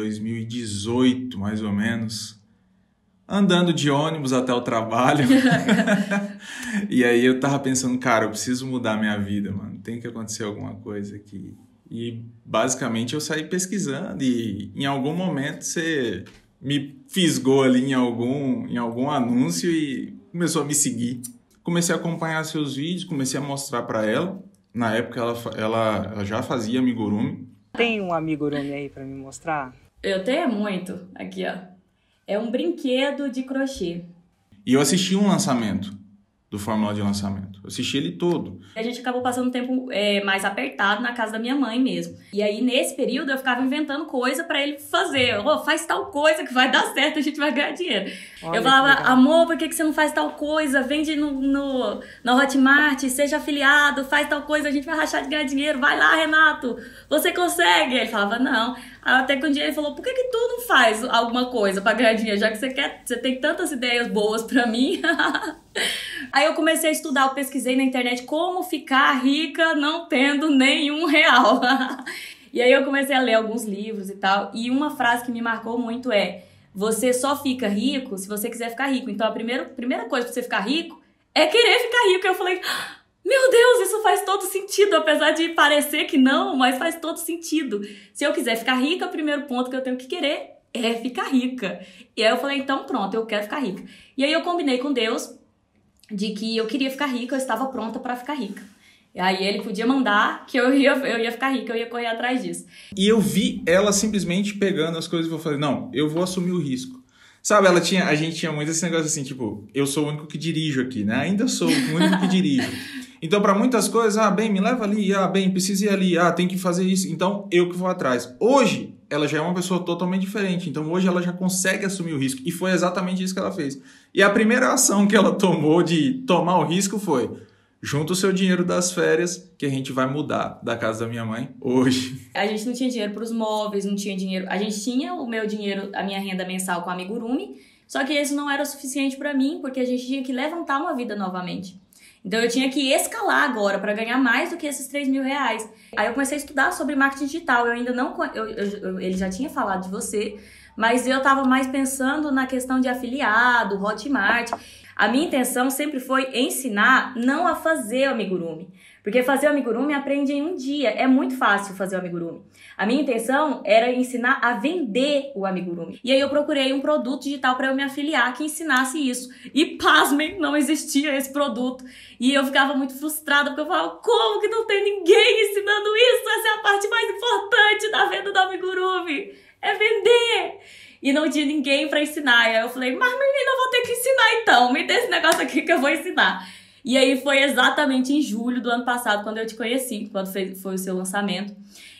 2018, mais ou menos, andando de ônibus até o trabalho. e aí eu tava pensando, cara, eu preciso mudar minha vida, mano. Tem que acontecer alguma coisa aqui. E basicamente eu saí pesquisando e em algum momento você me fisgou ali em algum, em algum anúncio e começou a me seguir. Comecei a acompanhar seus vídeos, comecei a mostrar para ela. Na época ela, ela, ela já fazia amigurumi. Tem um amigurumi aí para me mostrar? Eu tenho muito. Aqui, ó. É um brinquedo de crochê. E eu assisti um lançamento do Fórmula de Lançamento. Eu assisti ele todo. A gente acabou passando um tempo é, mais apertado na casa da minha mãe mesmo. E aí, nesse período, eu ficava inventando coisa para ele fazer. Oh, faz tal coisa que vai dar certo, a gente vai ganhar dinheiro. Olha, eu falava, amor, por que, que você não faz tal coisa? Vende no, no, no Hotmart, seja afiliado, faz tal coisa, a gente vai rachar de ganhar dinheiro. Vai lá, Renato, você consegue. Ele falava, não. Até que um dia ele falou, por que, que tu não faz alguma coisa para ganhar dinheiro? Já que você quer, você tem tantas ideias boas para mim. Aí eu comecei a estudar, eu pesquisei na internet como ficar rica não tendo nenhum real. e aí eu comecei a ler alguns livros e tal. E uma frase que me marcou muito é: você só fica rico se você quiser ficar rico. Então a primeira, primeira coisa pra você ficar rico é querer ficar rico. Eu falei. Meu Deus, isso faz todo sentido, apesar de parecer que não, mas faz todo sentido. Se eu quiser ficar rica, o primeiro ponto que eu tenho que querer é ficar rica. E aí eu falei, então pronto, eu quero ficar rica. E aí eu combinei com Deus de que eu queria ficar rica, eu estava pronta para ficar rica. E aí ele podia mandar que eu ia, eu ia ficar rica, eu ia correr atrás disso. E eu vi ela simplesmente pegando as coisas e vou fazer, não, eu vou assumir o risco. Sabe, ela tinha, a gente tinha muito esse negócio assim, tipo, eu sou o único que dirijo aqui, né? Ainda sou o único que dirijo. Então, para muitas coisas, ah, bem, me leva ali, ah, bem, precisa ir ali, ah, tem que fazer isso. Então, eu que vou atrás. Hoje, ela já é uma pessoa totalmente diferente. Então, hoje ela já consegue assumir o risco. E foi exatamente isso que ela fez. E a primeira ação que ela tomou de tomar o risco foi: junta o seu dinheiro das férias, que a gente vai mudar da casa da minha mãe hoje. A gente não tinha dinheiro para os móveis, não tinha dinheiro. A gente tinha o meu dinheiro, a minha renda mensal com a amigurumi, só que isso não era o suficiente para mim, porque a gente tinha que levantar uma vida novamente. Então eu tinha que escalar agora para ganhar mais do que esses 3 mil reais. Aí eu comecei a estudar sobre marketing digital. Eu ainda não. Eu, eu, ele já tinha falado de você, mas eu estava mais pensando na questão de afiliado, Hotmart. A minha intenção sempre foi ensinar não a fazer o amigurumi. Porque fazer o amigurumi aprende em um dia. É muito fácil fazer o amigurumi. A minha intenção era ensinar a vender o amigurumi. E aí eu procurei um produto digital para eu me afiliar que ensinasse isso. E pasmem, não existia esse produto. E eu ficava muito frustrada porque eu falava: como que não tem ninguém ensinando isso? Essa é a parte mais importante da venda do amigurumi. É vender. E não tinha ninguém para ensinar. E aí eu falei: mas menina, eu vou ter que ensinar então. Me dê esse negócio aqui que eu vou ensinar. E aí foi exatamente em julho do ano passado, quando eu te conheci, quando foi o seu lançamento.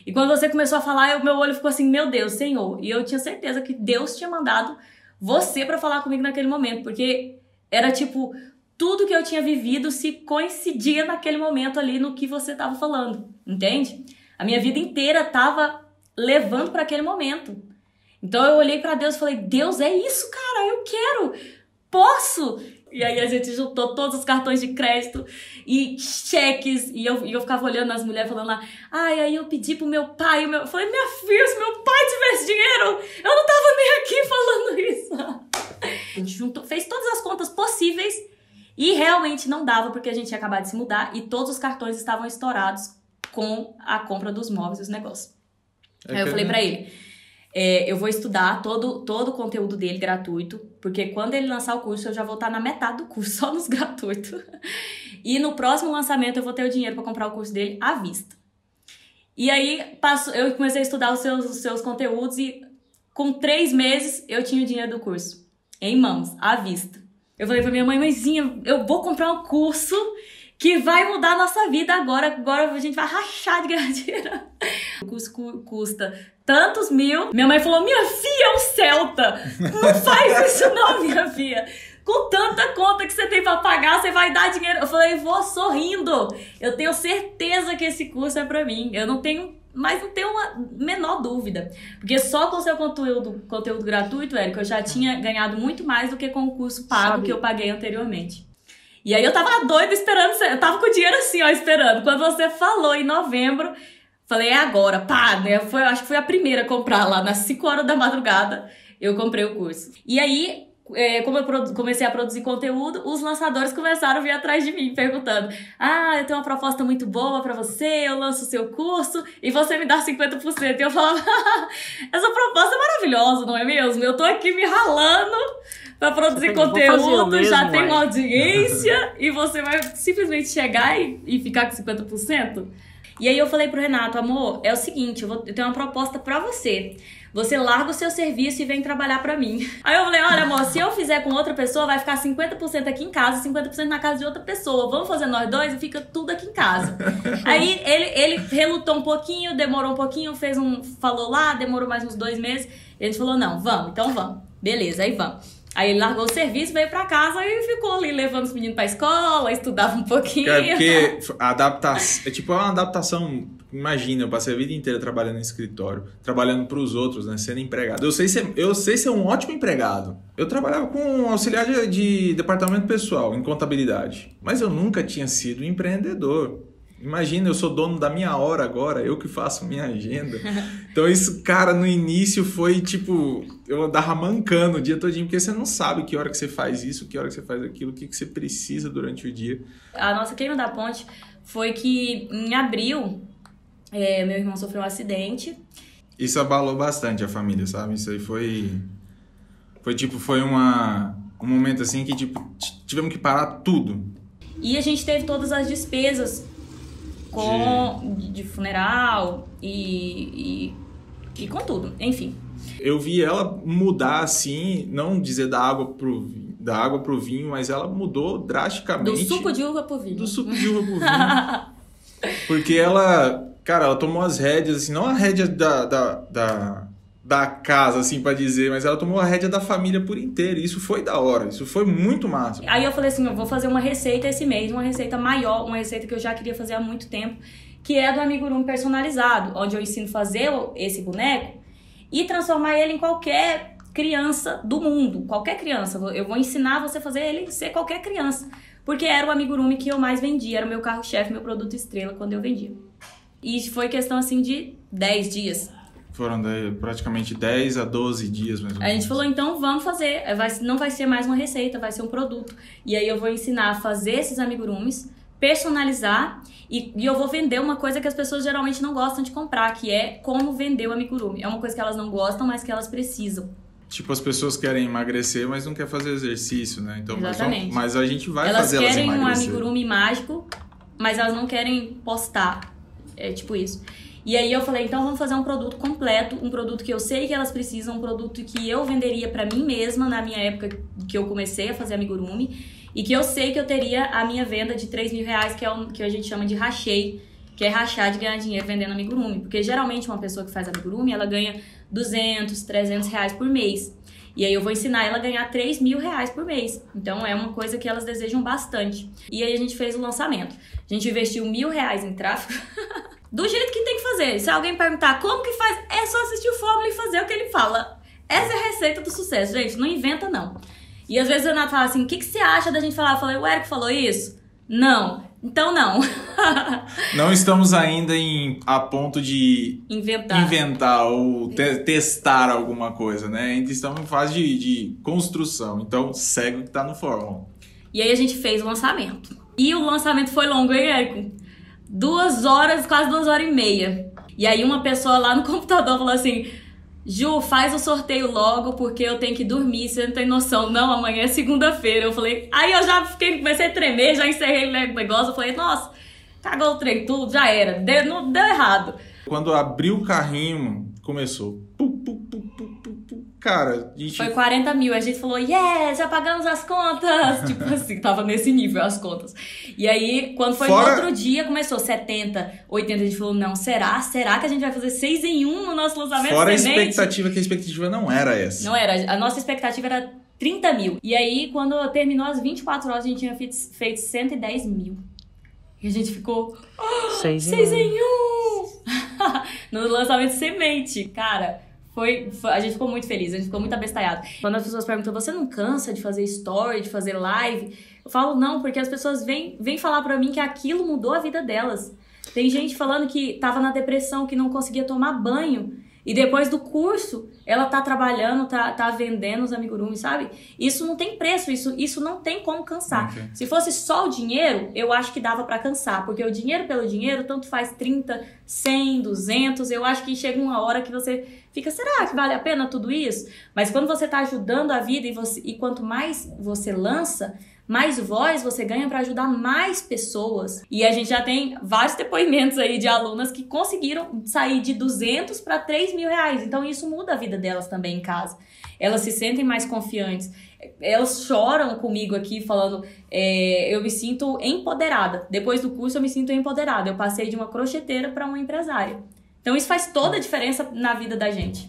E ququando você começou a falar, o meu olho ficou assim, meu Deus, Senhor. E eu tinha certeza que Deus tinha mandado você para falar comigo naquele momento, porque era tipo, tudo que eu tinha vivido se coincidia naquele momento ali no que você estava falando, entende? A minha vida inteira estava levando para aquele momento. Então eu olhei para Deus e falei: "Deus, é isso, cara, eu quero. Posso?" E aí a gente juntou todos os cartões de crédito e cheques. E eu, e eu ficava olhando as mulheres falando lá. Ai, aí eu pedi pro meu pai. Meu... Eu falei, minha filha, se meu pai tivesse dinheiro, eu não tava nem aqui falando isso. A gente juntou, fez todas as contas possíveis e realmente não dava porque a gente ia acabar de se mudar e todos os cartões estavam estourados com a compra dos móveis e os negócios. É aí eu falei para ele é, eu vou estudar todo, todo o conteúdo dele gratuito, porque quando ele lançar o curso, eu já vou estar na metade do curso, só nos gratuitos. E no próximo lançamento, eu vou ter o dinheiro para comprar o curso dele à vista. E aí, passo, eu comecei a estudar os seus, os seus conteúdos e com três meses, eu tinha o dinheiro do curso em mãos, à vista. Eu falei pra minha mãe, mãezinha, eu vou comprar um curso que vai mudar a nossa vida agora. Agora a gente vai rachar de dinheiro. O curso custa tantos mil. Minha mãe falou: Minha filha é um Celta. Não faz isso, não, minha filha. Com tanta conta que você tem para pagar, você vai dar dinheiro. Eu falei: Vou sorrindo. Eu tenho certeza que esse curso é para mim. Eu não tenho mas não tenho uma menor dúvida. Porque só com o seu conteúdo, conteúdo gratuito, Érico, eu já tinha ganhado muito mais do que com o curso pago Sabe. que eu paguei anteriormente. E aí eu tava doida esperando, eu tava com o dinheiro assim, ó, esperando. Quando você falou em novembro, Falei, é agora, pá, né? Foi, acho que foi a primeira a comprar lá nas 5 horas da madrugada. Eu comprei o curso. E aí, é, como eu comecei a produzir conteúdo, os lançadores começaram a vir atrás de mim, perguntando: Ah, eu tenho uma proposta muito boa para você, eu lanço o seu curso e você me dá 50%. E eu falava: Essa proposta é maravilhosa, não é mesmo? Eu tô aqui me ralando para produzir conteúdo, mesmo, já tem uma audiência e você vai simplesmente chegar e, e ficar com 50%? E aí eu falei pro Renato, amor, é o seguinte, eu, vou, eu tenho uma proposta para você. Você larga o seu serviço e vem trabalhar para mim. Aí eu falei, olha, amor, se eu fizer com outra pessoa, vai ficar 50% aqui em casa, 50% na casa de outra pessoa. Vamos fazer nós dois e fica tudo aqui em casa. aí ele, ele relutou um pouquinho, demorou um pouquinho, fez um. falou lá, demorou mais uns dois meses. E gente falou, não, vamos, então vamos. Beleza, aí vamos. Aí ele largou o serviço, veio pra casa e ficou ali levando os meninos pra escola, estudava um pouquinho. É porque adaptação, é tipo uma adaptação. Imagina, eu passei a vida inteira trabalhando em escritório, trabalhando para os outros, né, sendo empregado. Eu sei ser, eu sei ser um ótimo empregado. Eu trabalhava com auxiliar de, de departamento pessoal em contabilidade, mas eu nunca tinha sido empreendedor. Imagina, eu sou dono da minha hora agora, eu que faço minha agenda. Então, isso, cara, no início foi tipo, eu andava mancando o dia todinho, porque você não sabe que hora que você faz isso, que hora que você faz aquilo, o que, que você precisa durante o dia. A nossa queima da ponte foi que em abril, é, meu irmão sofreu um acidente. Isso abalou bastante a família, sabe? Isso aí foi. Foi tipo, foi uma, um momento assim que, tipo, tivemos que parar tudo. E a gente teve todas as despesas com de, de funeral e, e, e com tudo, enfim. Eu vi ela mudar assim, não dizer da água pro da água pro vinho, mas ela mudou drasticamente. Do suco de uva pro vinho. Do suco de uva pro vinho. Porque ela, cara, ela tomou as rédeas, assim, não a rédea da, da, da da casa, assim, para dizer, mas ela tomou a rédea da família por inteiro. E isso foi da hora, isso foi muito massa. Aí eu falei assim: eu vou fazer uma receita esse mês, uma receita maior, uma receita que eu já queria fazer há muito tempo, que é do amigurumi personalizado, onde eu ensino a fazer esse boneco e transformar ele em qualquer criança do mundo, qualquer criança. Eu vou ensinar você a fazer ele ser qualquer criança, porque era o amigurumi que eu mais vendia, era o meu carro-chefe, meu produto estrela quando eu vendia. E foi questão assim de 10 dias foram praticamente 10 a 12 dias mais ou menos. A gente falou, então vamos fazer. É, vai, não vai ser mais uma receita, vai ser um produto. E aí eu vou ensinar a fazer esses amigurumis, personalizar e, e, eu vou vender uma coisa que as pessoas geralmente não gostam de comprar, que é como vender o amigurumi. É uma coisa que elas não gostam, mas que elas precisam. Tipo, as pessoas querem emagrecer, mas não quer fazer exercício, né? Então, Exatamente. Mas, a gente vai elas fazer elas emagrecer. Elas querem um amigurumi mágico, mas elas não querem postar. É tipo isso. E aí eu falei, então vamos fazer um produto completo, um produto que eu sei que elas precisam, um produto que eu venderia para mim mesma na minha época que eu comecei a fazer amigurumi e que eu sei que eu teria a minha venda de 3 mil reais, que é o que a gente chama de rachei, que é rachar de ganhar dinheiro vendendo amigurumi. Porque geralmente uma pessoa que faz amigurumi, ela ganha 200, 300 reais por mês. E aí eu vou ensinar ela a ganhar 3 mil reais por mês. Então é uma coisa que elas desejam bastante. E aí a gente fez o lançamento. A gente investiu mil reais em tráfego. do jeito que fazer. Se alguém perguntar como que faz, é só assistir o Fórmula e fazer o que ele fala. Essa é a receita do sucesso, gente. Não inventa, não. E às vezes o Renato fala assim: o que, que você acha da gente falar? Eu falei: o Eric falou isso? Não. Então não. não estamos ainda em, a ponto de inventar, inventar ou te, testar alguma coisa, né? Ainda estamos em fase de, de construção. Então segue o que está no Fórmula. E aí a gente fez o lançamento. E o lançamento foi longo, hein, Érico? duas horas, quase duas horas e meia. E aí uma pessoa lá no computador falou assim: Ju, faz o sorteio logo porque eu tenho que dormir, você não tem noção. Não, amanhã é segunda-feira. Eu falei, aí eu já fiquei, comecei a tremer, já encerrei o negócio. Eu falei, nossa, cagou o trem tudo, já era, deu, deu errado. Quando abriu o carrinho, começou. Cara, gente... Foi 40 mil. A gente falou, yes, já pagamos as contas. tipo assim, tava nesse nível as contas. E aí, quando foi Fora... no outro dia, começou 70, 80. A gente falou, não, será? Será que a gente vai fazer 6 em 1 no nosso lançamento Fora semente? a expectativa, que a expectativa não era essa. Não era. A nossa expectativa era 30 mil. E aí, quando terminou as 24 horas, a gente tinha feito 110 mil. E a gente ficou. 6 oh, em 1! no lançamento semente. Cara, foi, foi, a gente ficou muito feliz, a gente ficou muito abestalhado. Quando as pessoas perguntam, você não cansa de fazer story, de fazer live? Eu falo, não, porque as pessoas vêm, vêm falar para mim que aquilo mudou a vida delas. Tem gente falando que tava na depressão, que não conseguia tomar banho. E depois do curso, ela tá trabalhando, tá, tá vendendo os amigurumis, sabe? Isso não tem preço, isso, isso não tem como cansar. Ok. Se fosse só o dinheiro, eu acho que dava pra cansar, porque o dinheiro pelo dinheiro, tanto faz 30, 100, 200, eu acho que chega uma hora que você fica, será que vale a pena tudo isso? Mas quando você tá ajudando a vida e, você, e quanto mais você lança, mais voz você ganha para ajudar mais pessoas. E a gente já tem vários depoimentos aí de alunas que conseguiram sair de 200 para 3 mil reais. Então isso muda a vida delas também em casa. Elas se sentem mais confiantes. Elas choram comigo aqui falando, é, eu me sinto empoderada. Depois do curso eu me sinto empoderada. Eu passei de uma crocheteira para uma empresária. Então isso faz toda a diferença na vida da gente.